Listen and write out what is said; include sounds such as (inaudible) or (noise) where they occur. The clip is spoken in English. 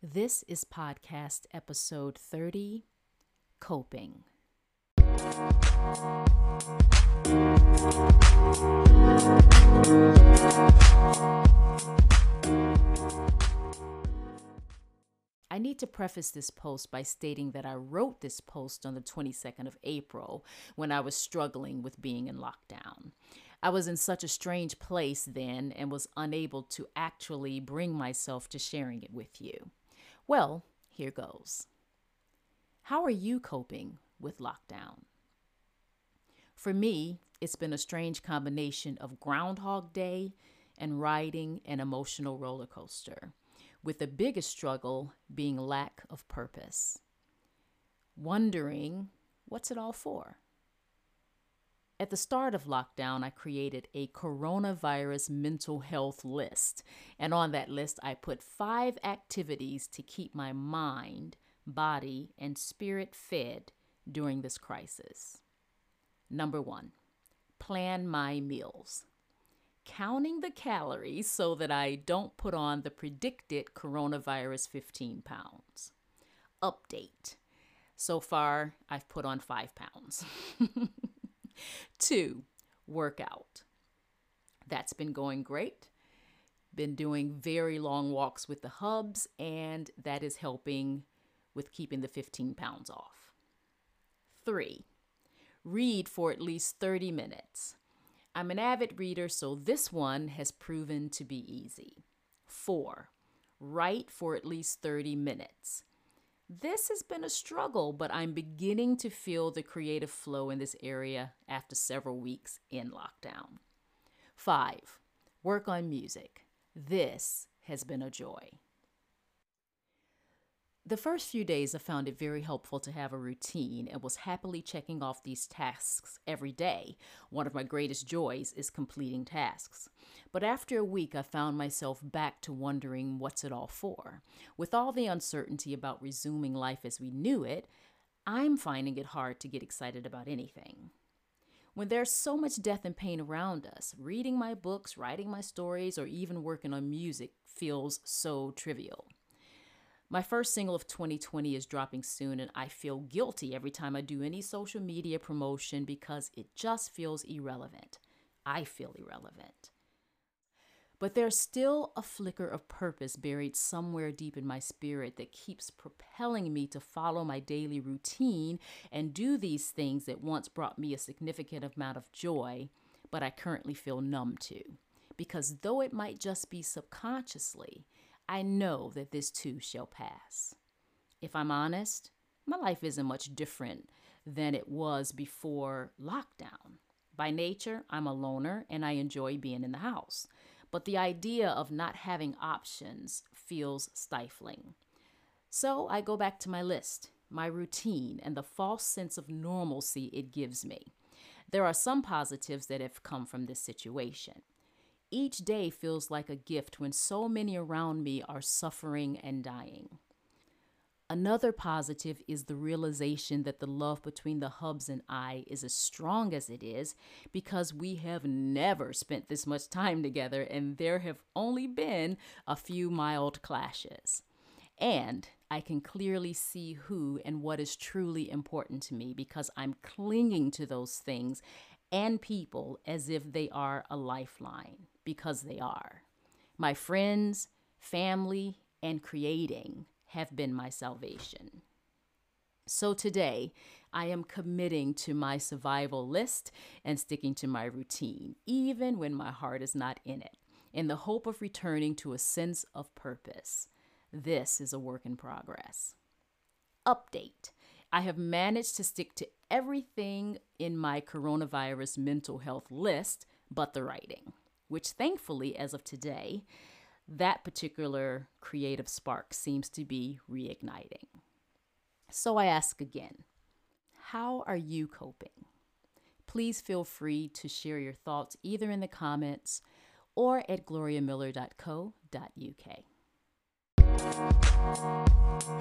This is podcast episode 30 Coping. I need to preface this post by stating that I wrote this post on the 22nd of April when I was struggling with being in lockdown. I was in such a strange place then and was unable to actually bring myself to sharing it with you. Well, here goes. How are you coping with lockdown? For me, it's been a strange combination of Groundhog Day and riding an emotional roller coaster, with the biggest struggle being lack of purpose. Wondering, what's it all for? At the start of lockdown, I created a coronavirus mental health list. And on that list, I put five activities to keep my mind, body, and spirit fed during this crisis. Number one, plan my meals. Counting the calories so that I don't put on the predicted coronavirus 15 pounds. Update. So far, I've put on five pounds. (laughs) Two, workout. That's been going great. Been doing very long walks with the hubs, and that is helping with keeping the 15 pounds off. Three, read for at least 30 minutes. I'm an avid reader, so this one has proven to be easy. Four, write for at least 30 minutes. This has been a struggle, but I'm beginning to feel the creative flow in this area after several weeks in lockdown. Five, work on music. This has been a joy. The first few days, I found it very helpful to have a routine and was happily checking off these tasks every day. One of my greatest joys is completing tasks. But after a week, I found myself back to wondering what's it all for. With all the uncertainty about resuming life as we knew it, I'm finding it hard to get excited about anything. When there's so much death and pain around us, reading my books, writing my stories, or even working on music feels so trivial. My first single of 2020 is dropping soon, and I feel guilty every time I do any social media promotion because it just feels irrelevant. I feel irrelevant. But there's still a flicker of purpose buried somewhere deep in my spirit that keeps propelling me to follow my daily routine and do these things that once brought me a significant amount of joy, but I currently feel numb to. Because though it might just be subconsciously, I know that this too shall pass. If I'm honest, my life isn't much different than it was before lockdown. By nature, I'm a loner and I enjoy being in the house. But the idea of not having options feels stifling. So I go back to my list, my routine, and the false sense of normalcy it gives me. There are some positives that have come from this situation. Each day feels like a gift when so many around me are suffering and dying. Another positive is the realization that the love between the hubs and I is as strong as it is because we have never spent this much time together and there have only been a few mild clashes. And I can clearly see who and what is truly important to me because I'm clinging to those things and people as if they are a lifeline because they are. My friends, family, and creating have been my salvation. So today, I am committing to my survival list and sticking to my routine, even when my heart is not in it, in the hope of returning to a sense of purpose. This is a work in progress. Update I have managed to stick to everything in my coronavirus mental health list but the writing which thankfully, as of today, that particular creative spark seems to be reigniting. So I ask again how are you coping? Please feel free to share your thoughts either in the comments or at gloriamiller.co.uk.